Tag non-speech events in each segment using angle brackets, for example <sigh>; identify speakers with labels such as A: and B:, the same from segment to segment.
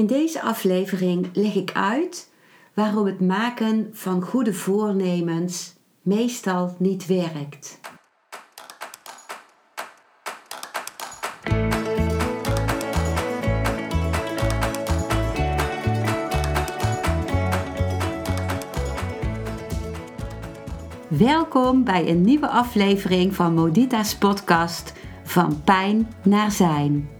A: In deze aflevering leg ik uit waarom het maken van goede voornemens meestal niet werkt. Welkom bij een nieuwe aflevering van Modita's podcast Van Pijn naar Zijn.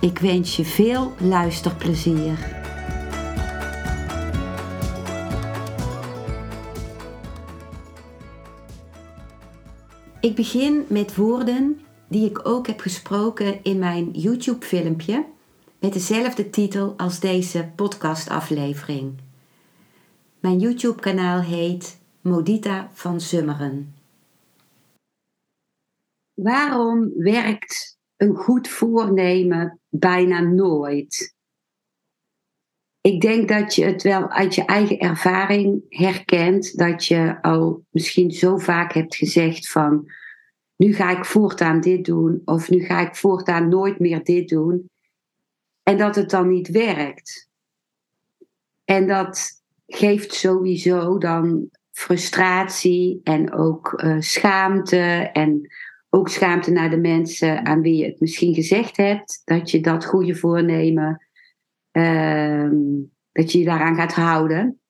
A: Ik wens je veel luisterplezier. Ik begin met woorden die ik ook heb gesproken in mijn YouTube-filmpje met dezelfde titel als deze podcastaflevering. Mijn YouTube-kanaal heet Modita van Zummeren. Waarom werkt een goed voornemen bijna nooit? Ik denk dat je het wel uit je eigen ervaring herkent, dat je al misschien zo vaak hebt gezegd van nu ga ik voortaan dit doen of nu ga ik voortaan nooit meer dit doen en dat het dan niet werkt. En dat geeft sowieso dan frustratie en ook uh, schaamte. En ook schaamte naar de mensen aan wie je het misschien gezegd hebt. Dat je dat goede voornemen, uh, dat je je daaraan gaat houden.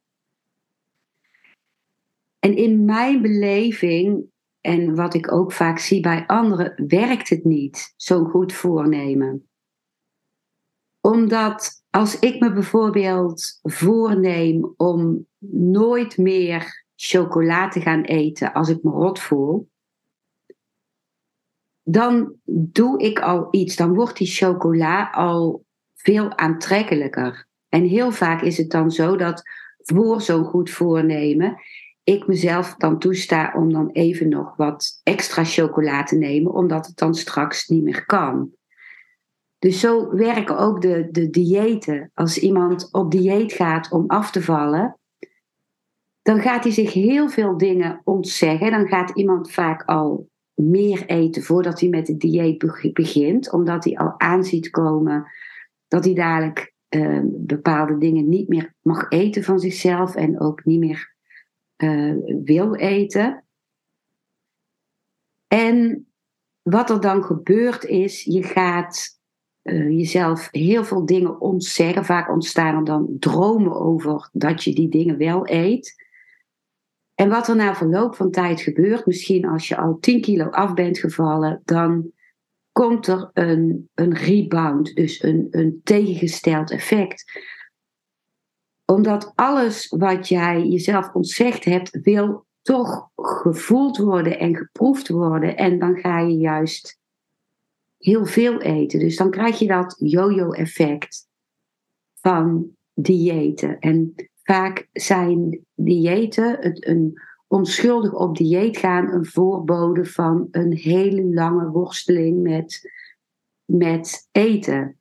A: En in mijn beleving, en wat ik ook vaak zie bij anderen, werkt het niet, zo'n goed voornemen. Omdat als ik me bijvoorbeeld voorneem om nooit meer chocola te gaan eten als ik me rot voel, dan doe ik al iets. Dan wordt die chocola al veel aantrekkelijker. En heel vaak is het dan zo dat voor zo'n goed voornemen ik mezelf dan toesta om dan even nog wat extra chocola te nemen, omdat het dan straks niet meer kan. Dus zo werken ook de, de diëten. Als iemand op dieet gaat om af te vallen, dan gaat hij zich heel veel dingen ontzeggen. Dan gaat iemand vaak al meer eten voordat hij met het dieet begint, omdat hij al aanziet komen dat hij dadelijk uh, bepaalde dingen niet meer mag eten van zichzelf en ook niet meer uh, wil eten. En wat er dan gebeurt is, je gaat uh, jezelf heel veel dingen ontzeggen. Vaak ontstaan er dan dromen over dat je die dingen wel eet. En wat er na verloop van tijd gebeurt, misschien als je al 10 kilo af bent gevallen, dan komt er een, een rebound, dus een, een tegengesteld effect. Omdat alles wat jij jezelf ontzegd hebt, wil toch gevoeld worden en geproefd worden. En dan ga je juist heel veel eten. Dus dan krijg je dat yo-yo-effect van diëten. En vaak zijn diëten, het, een onschuldig op dieet gaan, een voorbode van een hele lange worsteling met, met eten.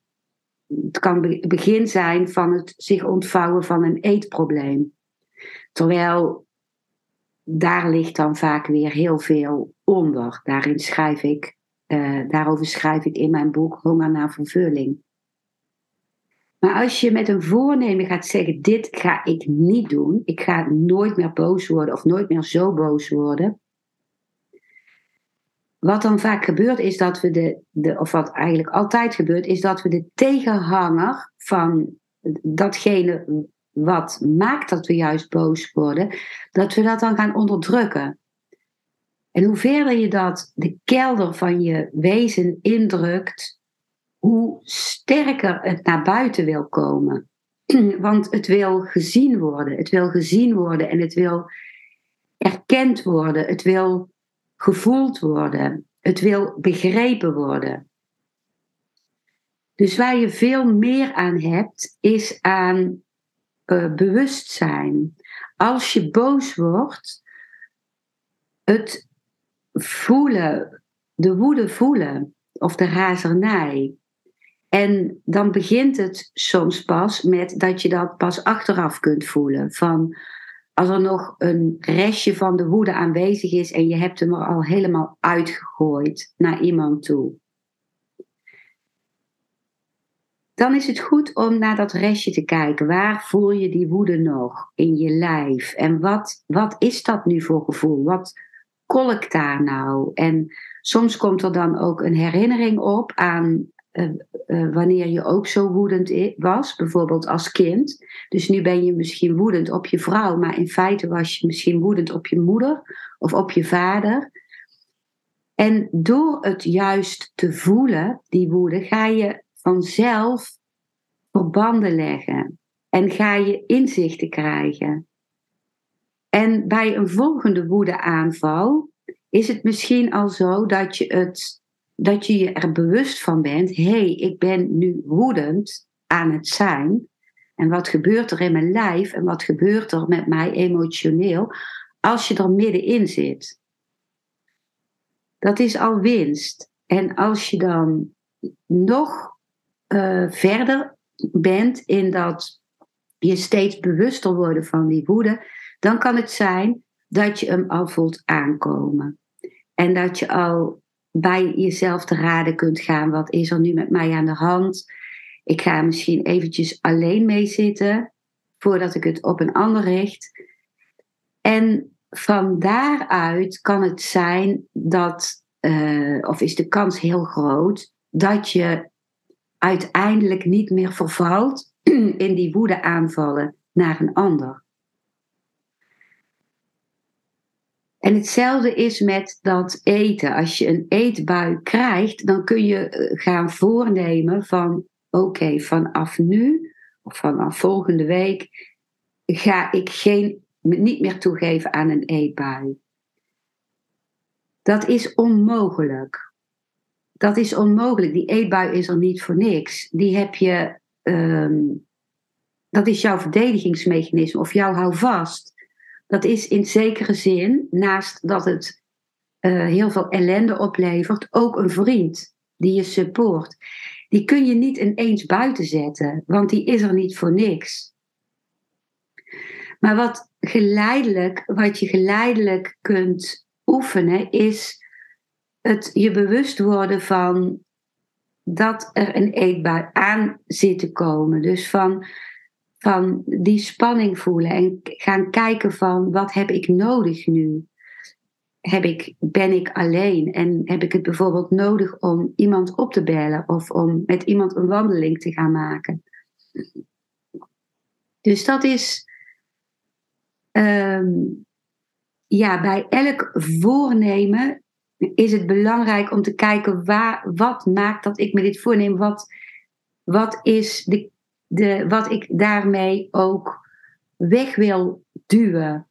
A: Het kan het begin zijn van het zich ontvouwen van een eetprobleem. Terwijl daar ligt dan vaak weer heel veel onder. Daarin schrijf ik uh, daarover schrijf ik in mijn boek Honger naar vervulling. Maar als je met een voornemen gaat zeggen: Dit ga ik niet doen, ik ga nooit meer boos worden of nooit meer zo boos worden. Wat dan vaak gebeurt is dat we de, de of wat eigenlijk altijd gebeurt, is dat we de tegenhanger van datgene wat maakt dat we juist boos worden, dat we dat dan gaan onderdrukken. En hoe verder je dat de kelder van je wezen indrukt, hoe sterker het naar buiten wil komen. <clears throat> Want het wil gezien worden. Het wil gezien worden en het wil erkend worden. Het wil gevoeld worden. Het wil begrepen worden. Dus waar je veel meer aan hebt, is aan uh, bewustzijn. Als je boos wordt, het voelen, de woede voelen of de razernij. En dan begint het soms pas met dat je dat pas achteraf kunt voelen. Van als er nog een restje van de woede aanwezig is en je hebt hem er al helemaal uitgegooid naar iemand toe. Dan is het goed om naar dat restje te kijken. Waar voel je die woede nog in je lijf? En wat, wat is dat nu voor gevoel? Wat kolkt daar nou? En soms komt er dan ook een herinnering op aan wanneer je ook zo woedend was, bijvoorbeeld als kind. Dus nu ben je misschien woedend op je vrouw, maar in feite was je misschien woedend op je moeder of op je vader. En door het juist te voelen, die woede, ga je vanzelf verbanden leggen en ga je inzichten krijgen. En bij een volgende woedeaanval is het misschien al zo dat je, het, dat je je er bewust van bent: hé, hey, ik ben nu woedend aan het zijn. En wat gebeurt er in mijn lijf en wat gebeurt er met mij emotioneel als je er middenin zit? Dat is al winst. En als je dan nog uh, verder bent in dat je steeds bewuster worden van die woede, dan kan het zijn dat je hem al voelt aankomen. En dat je al bij jezelf te raden kunt gaan, wat is er nu met mij aan de hand? Ik ga misschien eventjes alleen mee zitten voordat ik het op een ander richt. En van daaruit kan het zijn dat, uh, of is de kans heel groot, dat je uiteindelijk niet meer vervalt <clears throat> in die woede aanvallen naar een ander. En hetzelfde is met dat eten. Als je een eetbui krijgt, dan kun je eh, gaan voornemen van oké, vanaf nu of vanaf volgende week ga ik geen, niet meer toegeven aan een eetbui. Dat is onmogelijk. Dat is onmogelijk. Die eetbui is er niet voor niks. Die heb je, ehm, dat is jouw verdedigingsmechanisme of jouw houvast dat is in zekere zin, naast dat het uh, heel veel ellende oplevert, ook een vriend die je support. Die kun je niet ineens buiten zetten, want die is er niet voor niks. Maar wat geleidelijk, wat je geleidelijk kunt oefenen, is het je bewust worden van dat er een eetbui aan zit te komen. Dus van van die spanning voelen en gaan kijken van wat heb ik nodig nu? Heb ik, ben ik alleen en heb ik het bijvoorbeeld nodig om iemand op te bellen of om met iemand een wandeling te gaan maken? Dus dat is ehm, ja, bij elk voornemen is het belangrijk om te kijken waar, wat maakt dat ik me dit voorneem? Wat, wat is de de, wat ik daarmee ook weg wil duwen.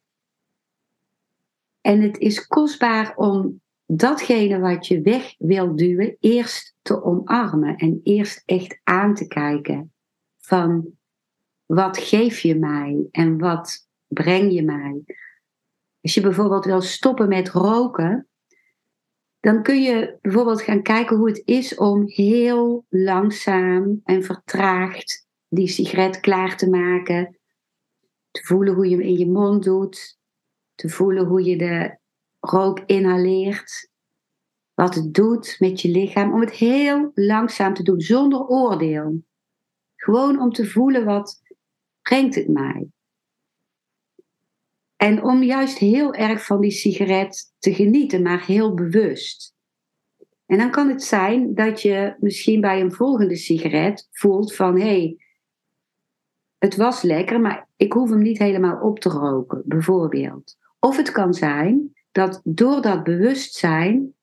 A: En het is kostbaar om datgene wat je weg wil duwen eerst te omarmen en eerst echt aan te kijken van wat geef je mij en wat breng je mij. Als je bijvoorbeeld wil stoppen met roken, dan kun je bijvoorbeeld gaan kijken hoe het is om heel langzaam en vertraagd die sigaret klaar te maken. Te voelen hoe je hem in je mond doet. Te voelen hoe je de rook inhaleert. Wat het doet met je lichaam. Om het heel langzaam te doen, zonder oordeel. Gewoon om te voelen wat brengt het mij. En om juist heel erg van die sigaret te genieten, maar heel bewust. En dan kan het zijn dat je misschien bij een volgende sigaret voelt van hé, hey, het was lekker, maar ik hoef hem niet helemaal op te roken, bijvoorbeeld. Of het kan zijn dat door dat bewustzijn,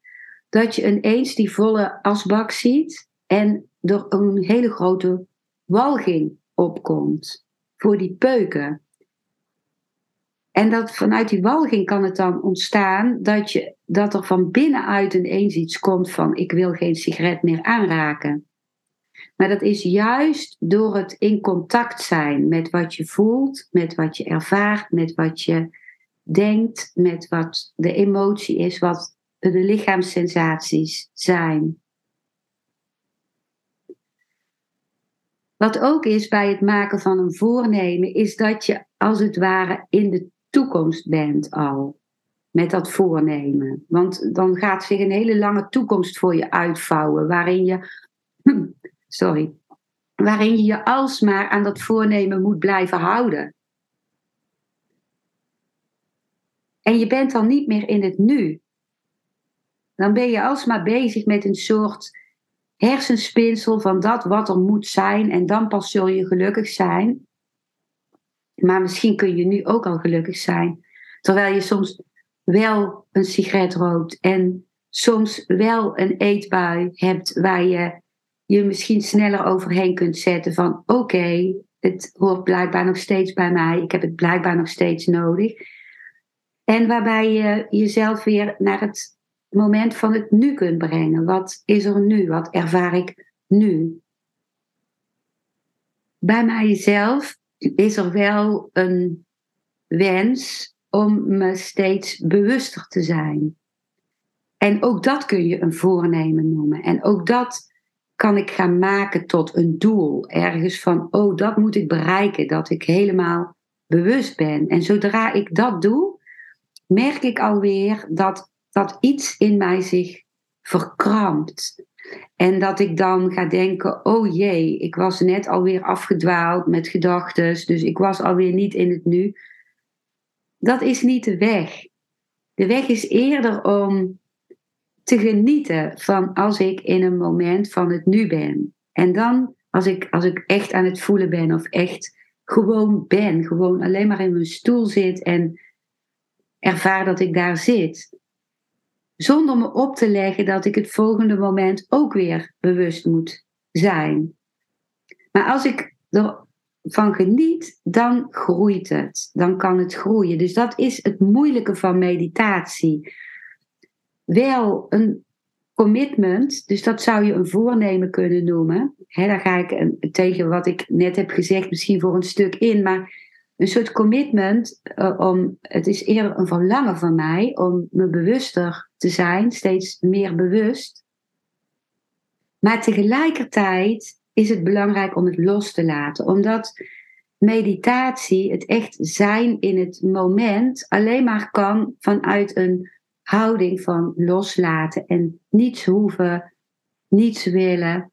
A: dat je ineens die volle asbak ziet en er een hele grote walging opkomt voor die peuken. En dat vanuit die walging kan het dan ontstaan dat, je, dat er van binnenuit ineens iets komt van ik wil geen sigaret meer aanraken. Maar dat is juist door het in contact zijn met wat je voelt, met wat je ervaart, met wat je denkt, met wat de emotie is, wat de lichaamssensaties zijn. Wat ook is bij het maken van een voornemen, is dat je als het ware in de toekomst bent al met dat voornemen. Want dan gaat zich een hele lange toekomst voor je uitvouwen, waarin je, sorry, waarin je je alsmaar aan dat voornemen moet blijven houden. En je bent dan niet meer in het nu. Dan ben je alsmaar bezig met een soort hersenspinsel van dat wat er moet zijn en dan pas zul je gelukkig zijn. Maar misschien kun je nu ook al gelukkig zijn. Terwijl je soms wel een sigaret rookt en soms wel een eetbui hebt waar je je misschien sneller overheen kunt zetten van oké, het hoort blijkbaar nog steeds bij mij, ik heb het blijkbaar nog steeds nodig. En waarbij je jezelf weer naar het moment van het nu kunt brengen. Wat is er nu? Wat ervaar ik nu? Bij mijzelf is er wel een wens om me steeds bewuster te zijn. En ook dat kun je een voornemen noemen. En ook dat kan ik gaan maken tot een doel. Ergens van, oh, dat moet ik bereiken, dat ik helemaal bewust ben. En zodra ik dat doe, merk ik alweer dat, dat iets in mij zich verkrampt. En dat ik dan ga denken: oh jee, ik was net alweer afgedwaald met gedachten, dus ik was alweer niet in het nu. Dat is niet de weg. De weg is eerder om te genieten van als ik in een moment van het nu ben. En dan, als ik, als ik echt aan het voelen ben of echt gewoon ben, gewoon alleen maar in mijn stoel zit en ervaar dat ik daar zit. Zonder me op te leggen dat ik het volgende moment ook weer bewust moet zijn. Maar als ik ervan geniet, dan groeit het. Dan kan het groeien. Dus dat is het moeilijke van meditatie. Wel een commitment, dus dat zou je een voornemen kunnen noemen. He, daar ga ik tegen wat ik net heb gezegd misschien voor een stuk in. Maar een soort commitment uh, om, het is eerder een verlangen van mij om me bewuster te zijn, steeds meer bewust. Maar tegelijkertijd is het belangrijk om het los te laten, omdat meditatie, het echt zijn in het moment, alleen maar kan vanuit een houding van loslaten en niets hoeven, niets willen.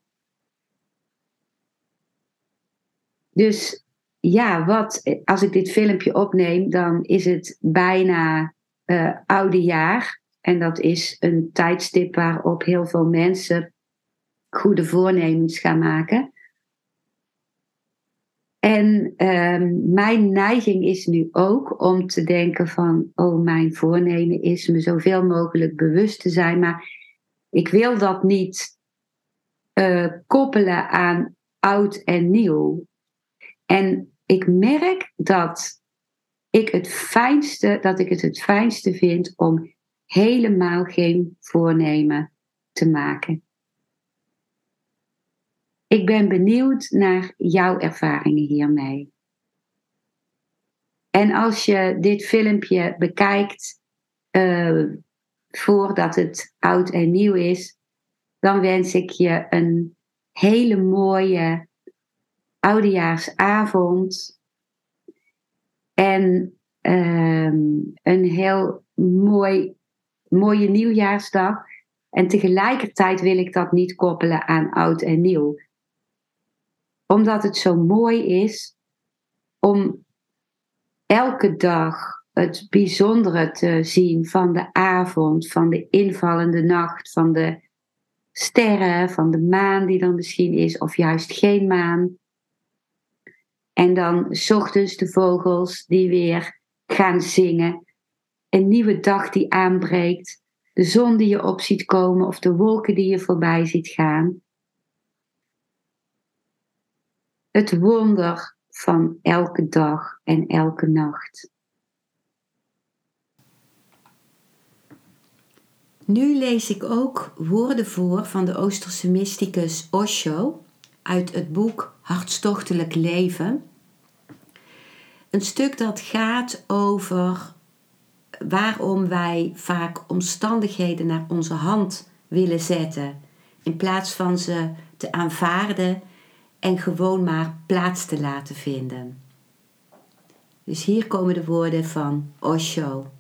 A: Dus ja, wat, als ik dit filmpje opneem, dan is het bijna uh, oude jaar. En dat is een tijdstip waarop heel veel mensen goede voornemens gaan maken. En ehm, mijn neiging is nu ook om te denken van, oh, mijn voornemen is me zoveel mogelijk bewust te zijn, maar ik wil dat niet uh, koppelen aan oud en nieuw. En ik merk dat ik het fijnste, dat ik het het fijnste vind om helemaal geen voornemen te maken. Ik ben benieuwd naar jouw ervaringen hiermee. En als je dit filmpje bekijkt uh, voordat het oud en nieuw is, dan wens ik je een hele mooie oudejaarsavond. En ehm, een heel mooi, mooie nieuwjaarsdag. En tegelijkertijd wil ik dat niet koppelen aan oud en nieuw. Omdat het zo mooi is om elke dag het bijzondere te zien van de avond, van de invallende nacht, van de sterren, van de maan die er misschien is, of juist geen maan. En dan s ochtends de vogels die weer gaan zingen. Een nieuwe dag die aanbreekt. De zon die je op ziet komen of de wolken die je voorbij ziet gaan. Het wonder van elke dag en elke nacht.
B: Nu lees ik ook woorden voor van de Oosterse mysticus Osho
A: uit het boek Hartstochtelijk Leven. Een stuk dat gaat over waarom wij vaak omstandigheden naar onze hand willen zetten, in plaats van ze te aanvaarden en gewoon maar plaats te laten vinden. Dus hier komen de woorden van Osho.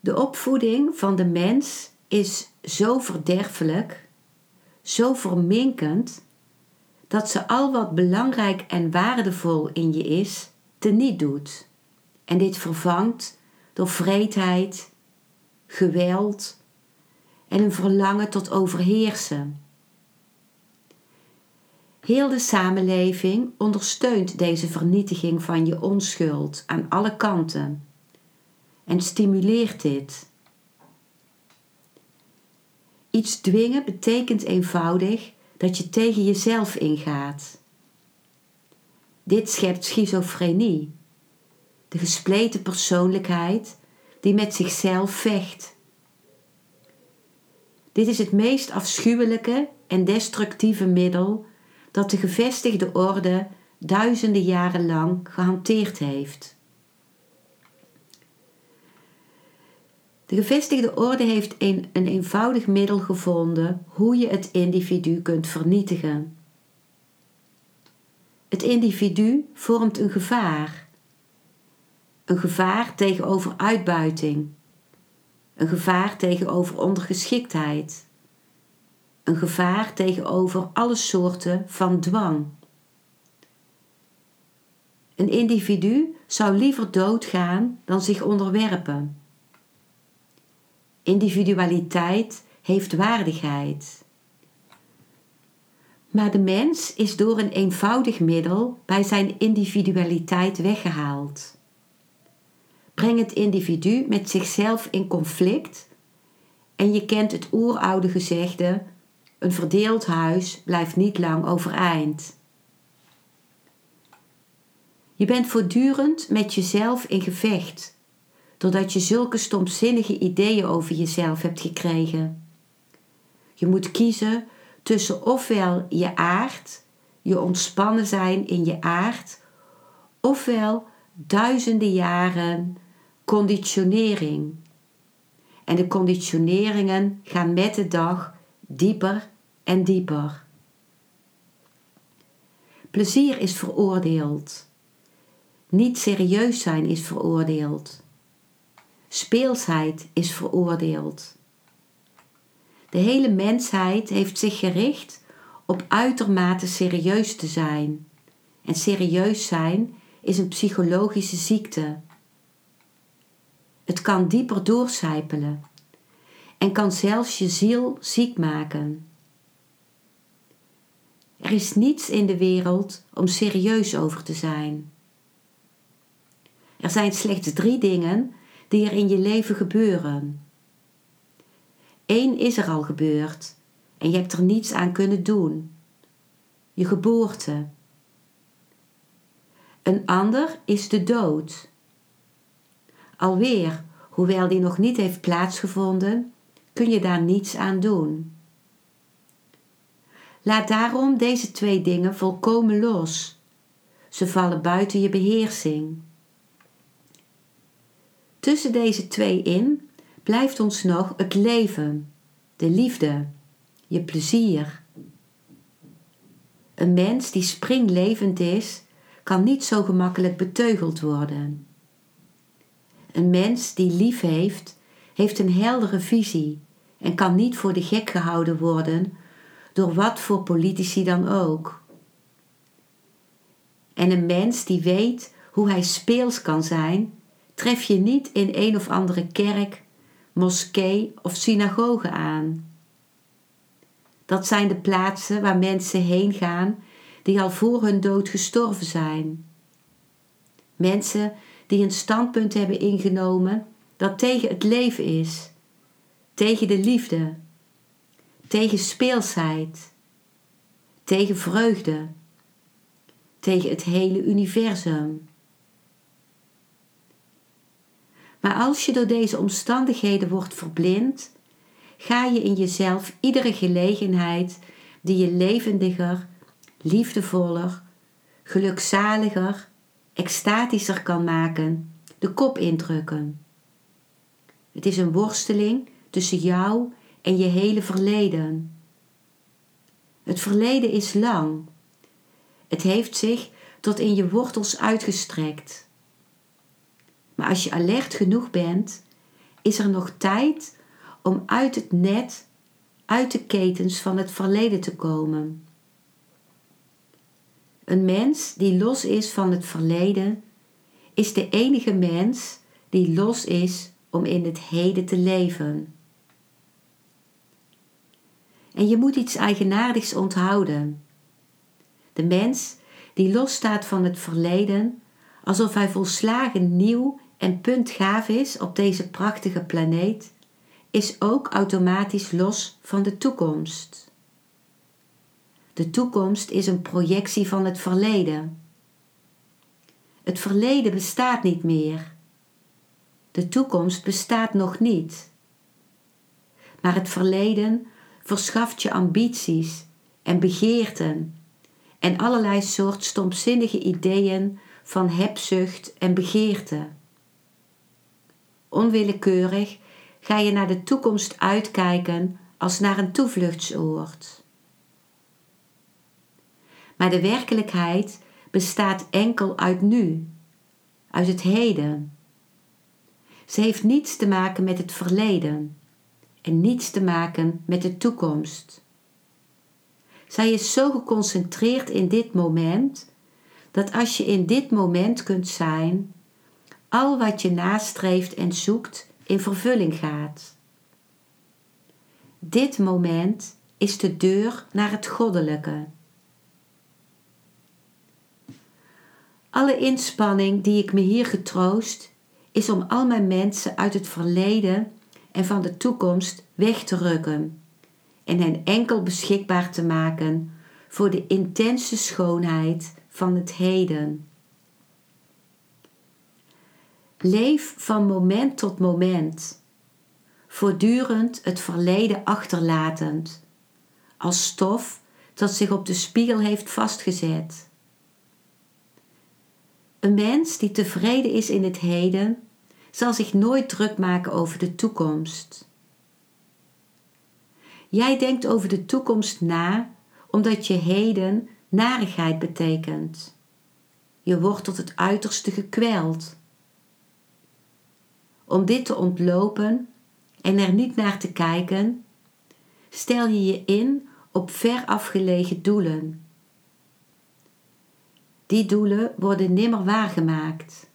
A: De opvoeding van de mens is zo verderfelijk, zo verminkend, dat ze al wat belangrijk en waardevol in je is, teniet doet. En dit vervangt door vreedheid, geweld en een verlangen tot overheersen. Heel de samenleving ondersteunt deze vernietiging van je onschuld aan alle kanten en stimuleert dit. Iets dwingen betekent eenvoudig dat je tegen jezelf ingaat. Dit schept schizofrenie, de gespleten persoonlijkheid die met zichzelf vecht. Dit is het meest afschuwelijke en destructieve middel dat de gevestigde orde duizenden jaren lang gehanteerd heeft. De gevestigde orde heeft een, een eenvoudig middel gevonden hoe je het individu kunt vernietigen. Het individu vormt een gevaar. Een gevaar tegenover uitbuiting. Een gevaar tegenover ondergeschiktheid. Een gevaar tegenover alle soorten van dwang. Een individu zou liever doodgaan dan zich onderwerpen. Individualiteit heeft waardigheid. Maar de mens is door een eenvoudig middel bij zijn individualiteit weggehaald. Breng het individu met zichzelf in conflict en je kent het oeroude gezegde: een verdeeld huis blijft niet lang overeind. Je bent voortdurend met jezelf in gevecht doordat je zulke stomzinnige ideeën over jezelf hebt gekregen. Je moet kiezen tussen ofwel je aard, je ontspannen zijn in je aard, ofwel duizenden jaren conditionering. En de conditioneringen gaan met de dag dieper en dieper. Plezier is veroordeeld. Niet serieus zijn is veroordeeld. Speelsheid is veroordeeld. De hele mensheid heeft zich gericht op uitermate serieus te zijn. En serieus zijn is een psychologische ziekte. Het kan dieper doorcijpelen en kan zelfs je ziel ziek maken. Er is niets in de wereld om serieus over te zijn. Er zijn slechts drie dingen die er in je leven gebeuren. Eén is er al gebeurd en je hebt er niets aan kunnen doen. Je geboorte. Een ander is de dood. Alweer, hoewel die nog niet heeft plaatsgevonden, kun je daar niets aan doen. Laat daarom deze twee dingen volkomen los. Ze vallen buiten je beheersing. Tussen deze twee in blijft ons nog het leven, de liefde, je plezier. Een mens die springlevend is, kan niet zo gemakkelijk beteugeld worden. Een mens die lief heeft, heeft een heldere visie en kan niet voor de gek gehouden worden door wat voor politici dan ook. En een mens die weet hoe hij speels kan zijn, tref je niet in een of andere kerk, moskee of synagoge aan. Dat zijn de plaatsen waar mensen heen gaan die al voor hun dood gestorven zijn. Mensen die een standpunt hebben ingenomen dat tegen het leven is, tegen de liefde, tegen speelsheid, tegen vreugde, tegen het hele universum. Maar als je door deze omstandigheden wordt verblind, ga je in jezelf iedere gelegenheid die je levendiger, liefdevoller, gelukzaliger, extatischer kan maken, de kop indrukken. Het is een worsteling tussen jou en je hele verleden. Het verleden is lang. Het heeft zich tot in je wortels uitgestrekt. Maar als je alert genoeg bent, is er nog tijd om uit het net, uit de ketens van het verleden te komen. Een mens die los is van het verleden, is de enige mens die los is om in het heden te leven. En je moet iets eigenaardigs onthouden. De mens die losstaat van het verleden, alsof hij volslagen nieuw en puntgaaf is op deze prachtige planeet, is ook automatisch los van de toekomst. De toekomst is een projectie van het verleden. Het verleden bestaat niet meer. De toekomst bestaat nog niet. Maar het verleden verschaft je ambities en begeerten en allerlei soort stomzinnige ideeën van hebzucht en begeerte. Onwillekeurig ga je naar de toekomst uitkijken als naar een toevluchtsoord. Maar de werkelijkheid bestaat enkel uit nu, uit het heden. Ze heeft niets te maken met het verleden en niets te maken met de toekomst. Zij is zo geconcentreerd in dit moment dat als je in dit moment kunt zijn, al wat je nastreeft en zoekt in vervulling gaat. Dit moment is de deur naar het goddelijke. Alle inspanning die ik me hier getroost, is om al mijn mensen uit het verleden en van de toekomst weg te rukken en hen enkel beschikbaar te maken voor de intense schoonheid van het heden. Leef van moment tot moment, voortdurend het verleden achterlatend, als stof dat zich op de spiegel heeft vastgezet. Een mens die tevreden is in het heden, zal zich nooit druk maken over de toekomst. Jij denkt over de toekomst na omdat je heden narigheid betekent. Je wordt tot het uiterste gekweld. Om dit te ontlopen en er niet naar te kijken, stel je je in op ver afgelegen doelen. Die doelen worden nimmer waargemaakt.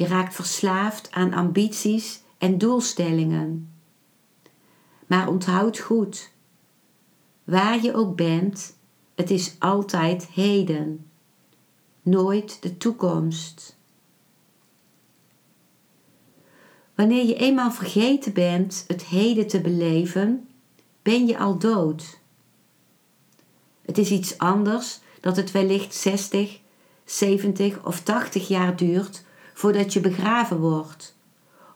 A: Je raakt verslaafd aan ambities en doelstellingen. Maar onthoud goed, waar je ook bent, het is altijd heden, nooit de toekomst. Wanneer je eenmaal vergeten bent het heden te beleven, ben je al dood. Het is iets anders dat het wellicht 60, 70 of 80 jaar duurt voordat je begraven wordt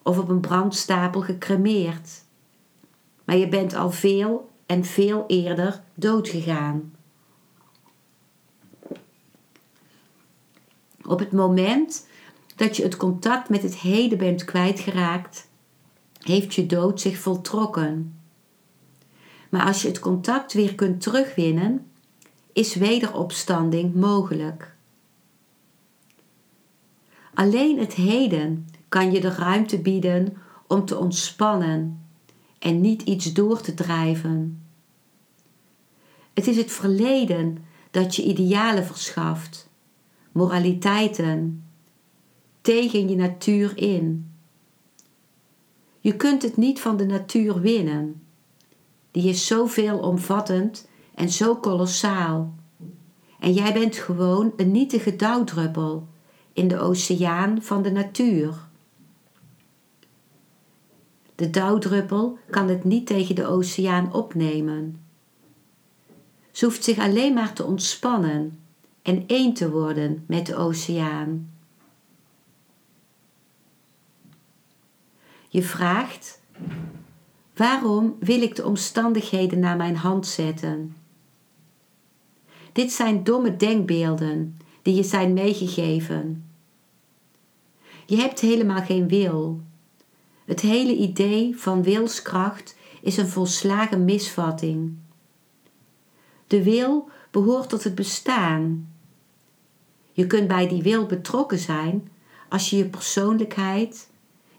A: of op een brandstapel gecremeerd. Maar je bent al veel en veel eerder doodgegaan. Op het moment dat je het contact met het heden bent kwijtgeraakt, heeft je dood zich voltrokken. Maar als je het contact weer kunt terugwinnen, is wederopstanding mogelijk. Alleen het heden kan je de ruimte bieden om te ontspannen en niet iets door te drijven. Het is het verleden dat je idealen verschaft, moraliteiten, tegen je natuur in. Je kunt het niet van de natuur winnen. Die is zo veelomvattend en zo kolossaal. En jij bent gewoon een nietige dauwdruppel in de oceaan van de natuur. De dauwdruppel kan het niet tegen de oceaan opnemen. Ze hoeft zich alleen maar te ontspannen en één te worden met de oceaan. Je vraagt: Waarom wil ik de omstandigheden naar mijn hand zetten? Dit zijn domme denkbeelden die je zijn meegegeven. Je hebt helemaal geen wil. Het hele idee van wilskracht is een volslagen misvatting. De wil behoort tot het bestaan. Je kunt bij die wil betrokken zijn als je je persoonlijkheid,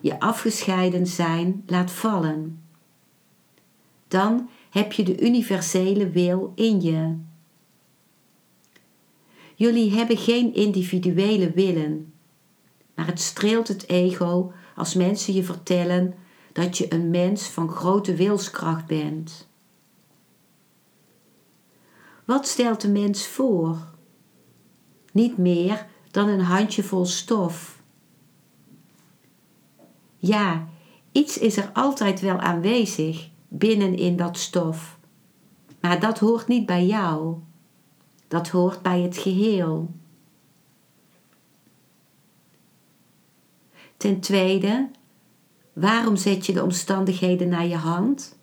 A: je afgescheiden zijn laat vallen. Dan heb je de universele wil in je. Jullie hebben geen individuele willen, maar het streelt het ego als mensen je vertellen dat je een mens van grote wilskracht bent. Wat stelt de mens voor? Niet meer dan een handjevol stof. Ja, iets is er altijd wel aanwezig binnenin dat stof, maar dat hoort niet bij jou. Dat hoort bij het geheel. Ten tweede, waarom zet je de omstandigheden naar je hand?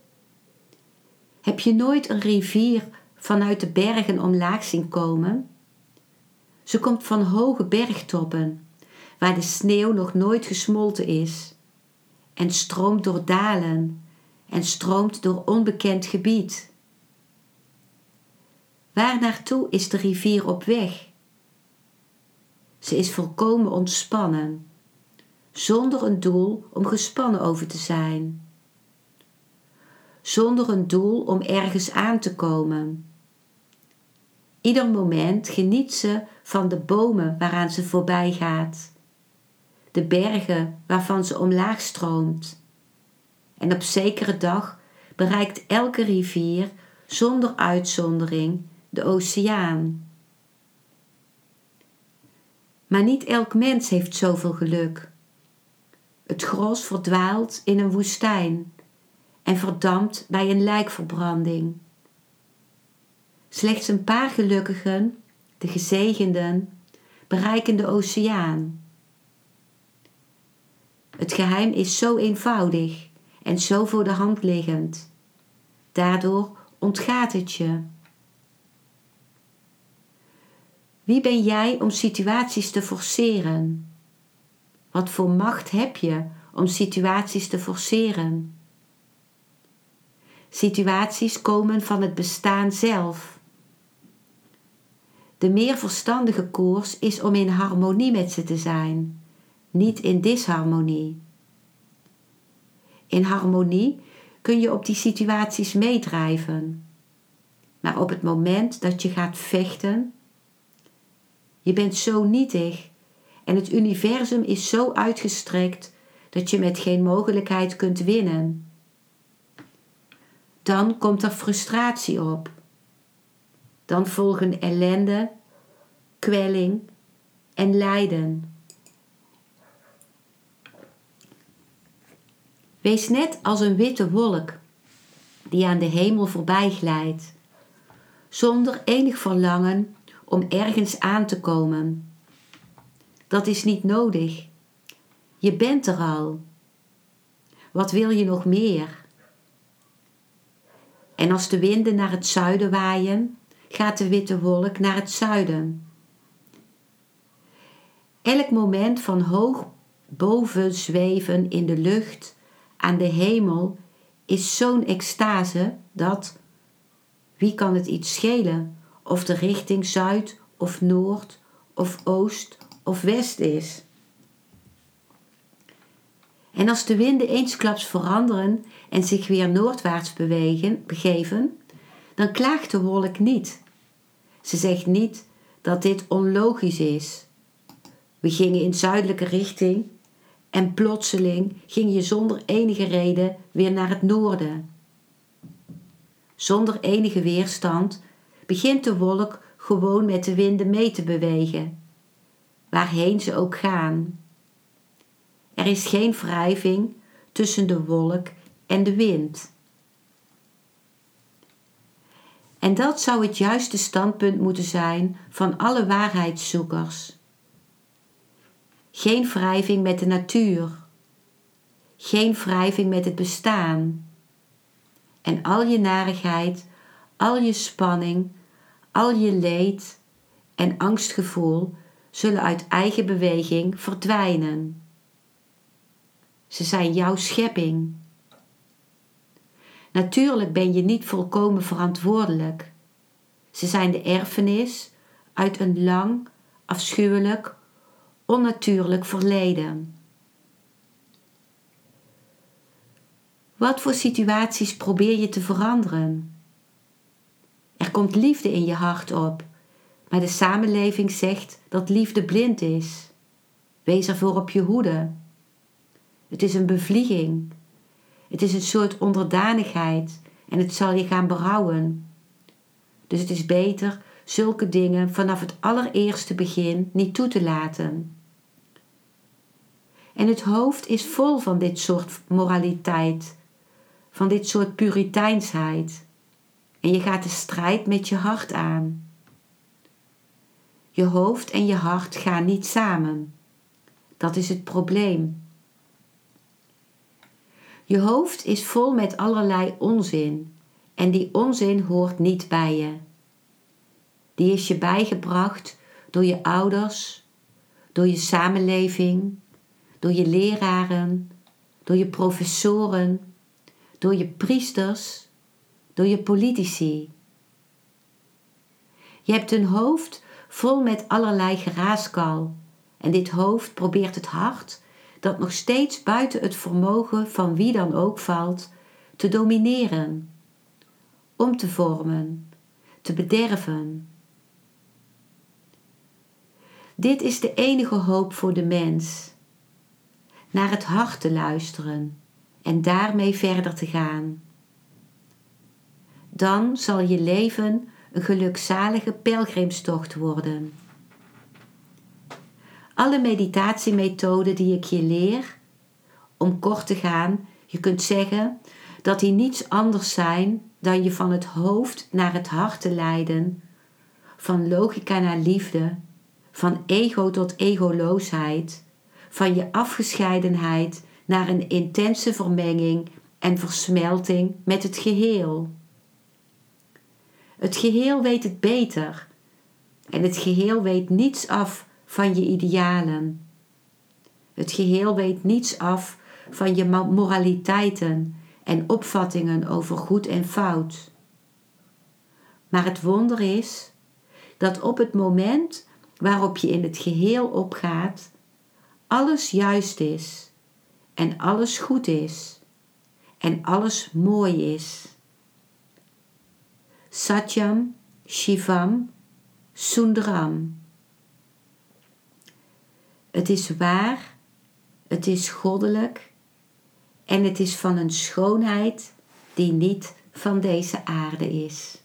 A: Heb je nooit een rivier vanuit de bergen omlaag zien komen? Ze komt van hoge bergtoppen, waar de sneeuw nog nooit gesmolten is, en stroomt door dalen en stroomt door onbekend gebied. Waar naartoe is de rivier op weg? Ze is volkomen ontspannen, zonder een doel om gespannen over te zijn, zonder een doel om ergens aan te komen. Ieder moment geniet ze van de bomen waaraan ze voorbij gaat, de bergen waarvan ze omlaag stroomt. En op zekere dag bereikt elke rivier zonder uitzondering de oceaan. Maar niet elk mens heeft zoveel geluk. Het gros verdwaalt in een woestijn en verdampt bij een lijkverbranding. Slechts een paar gelukkigen, de gezegenden, bereiken de oceaan. Het geheim is zo eenvoudig en zo voor de hand liggend. Daardoor ontgaat het je. Wie ben jij om situaties te forceren? Wat voor macht heb je om situaties te forceren? Situaties komen van het bestaan zelf. De meer verstandige koers is om in harmonie met ze te zijn, niet in disharmonie. In harmonie kun je op die situaties meedrijven. Maar op het moment dat je gaat vechten, je bent zo nietig en het universum is zo uitgestrekt dat je met geen mogelijkheid kunt winnen. Dan komt er frustratie op. Dan volgen ellende, kwelling en lijden. Wees net als een witte wolk die aan de hemel voorbij glijdt, zonder enig verlangen om ergens aan te komen. Dat is niet nodig. Je bent er al. Wat wil je nog meer? En als de winden naar het zuiden waaien, gaat de witte wolk naar het zuiden. Elk moment van hoog boven zweven in de lucht aan de hemel is zo'n extase dat, wie kan het iets schelen of de richting zuid of noord of oost of west is? En als de winden eensklaps veranderen en zich weer noordwaarts bewegen, begeven, dan klaagt de wolk niet. Ze zegt niet dat dit onlogisch is. We gingen in zuidelijke richting en plotseling ging je zonder enige reden weer naar het noorden. Zonder enige weerstand begint de wolk gewoon met de winden mee te bewegen, waarheen ze ook gaan. Er is geen wrijving tussen de wolk en de wind. En dat zou het juiste standpunt moeten zijn van alle waarheidszoekers. Geen wrijving met de natuur. Geen wrijving met het bestaan. En al je narigheid, al je spanning, al je leed en angstgevoel zullen uit eigen beweging verdwijnen. Ze zijn jouw schepping. Natuurlijk ben je niet volkomen verantwoordelijk. Ze zijn de erfenis uit een lang, afschuwelijk, onnatuurlijk verleden. Wat voor situaties probeer je te veranderen? Er komt liefde in je hart op, maar de samenleving zegt dat liefde blind is. Wees ervoor op je hoede. Het is een bevlieging. Het is een soort onderdanigheid en het zal je gaan berouwen. Dus het is beter zulke dingen vanaf het allereerste begin niet toe te laten. En het hoofd is vol van dit soort moraliteit, van dit soort puriteinsheid. En je gaat de strijd met je hart aan. Je hoofd en je hart gaan niet samen. Dat is het probleem. Je hoofd is vol met allerlei onzin en die onzin hoort niet bij je. Die is je bijgebracht door je ouders, door je samenleving, door je leraren, door je professoren, door je priesters, door je politici. Je hebt een hoofd vol met allerlei geraaskal en dit hoofd probeert het hart, dat nog steeds buiten het vermogen van wie dan ook valt, te domineren, om te vormen, te bederven. Dit is de enige hoop voor de mens. Naar het hart te luisteren en daarmee verder te gaan. Dan zal je leven een gelukzalige pelgrimstocht worden. Alle meditatiemethoden die ik je leer, om kort te gaan, je kunt zeggen dat die niets anders zijn dan je van het hoofd naar het hart te leiden, van logica naar liefde, van ego tot egoloosheid, van je afgescheidenheid naar een intense vermenging en versmelting met het geheel. Het geheel weet het beter en het geheel weet niets af van je idealen. Het geheel weet niets af van je moraliteiten en opvattingen over goed en fout. Maar het wonder is dat op het moment waarop je in het geheel opgaat, alles juist is en alles goed is en alles mooi is. Satyam, Shivam, Sundaram. Het is waar, het is goddelijk en het is van een schoonheid die niet van deze aarde is.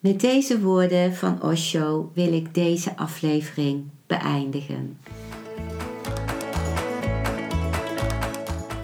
A: Met deze woorden van Osho wil ik deze aflevering beëindigen.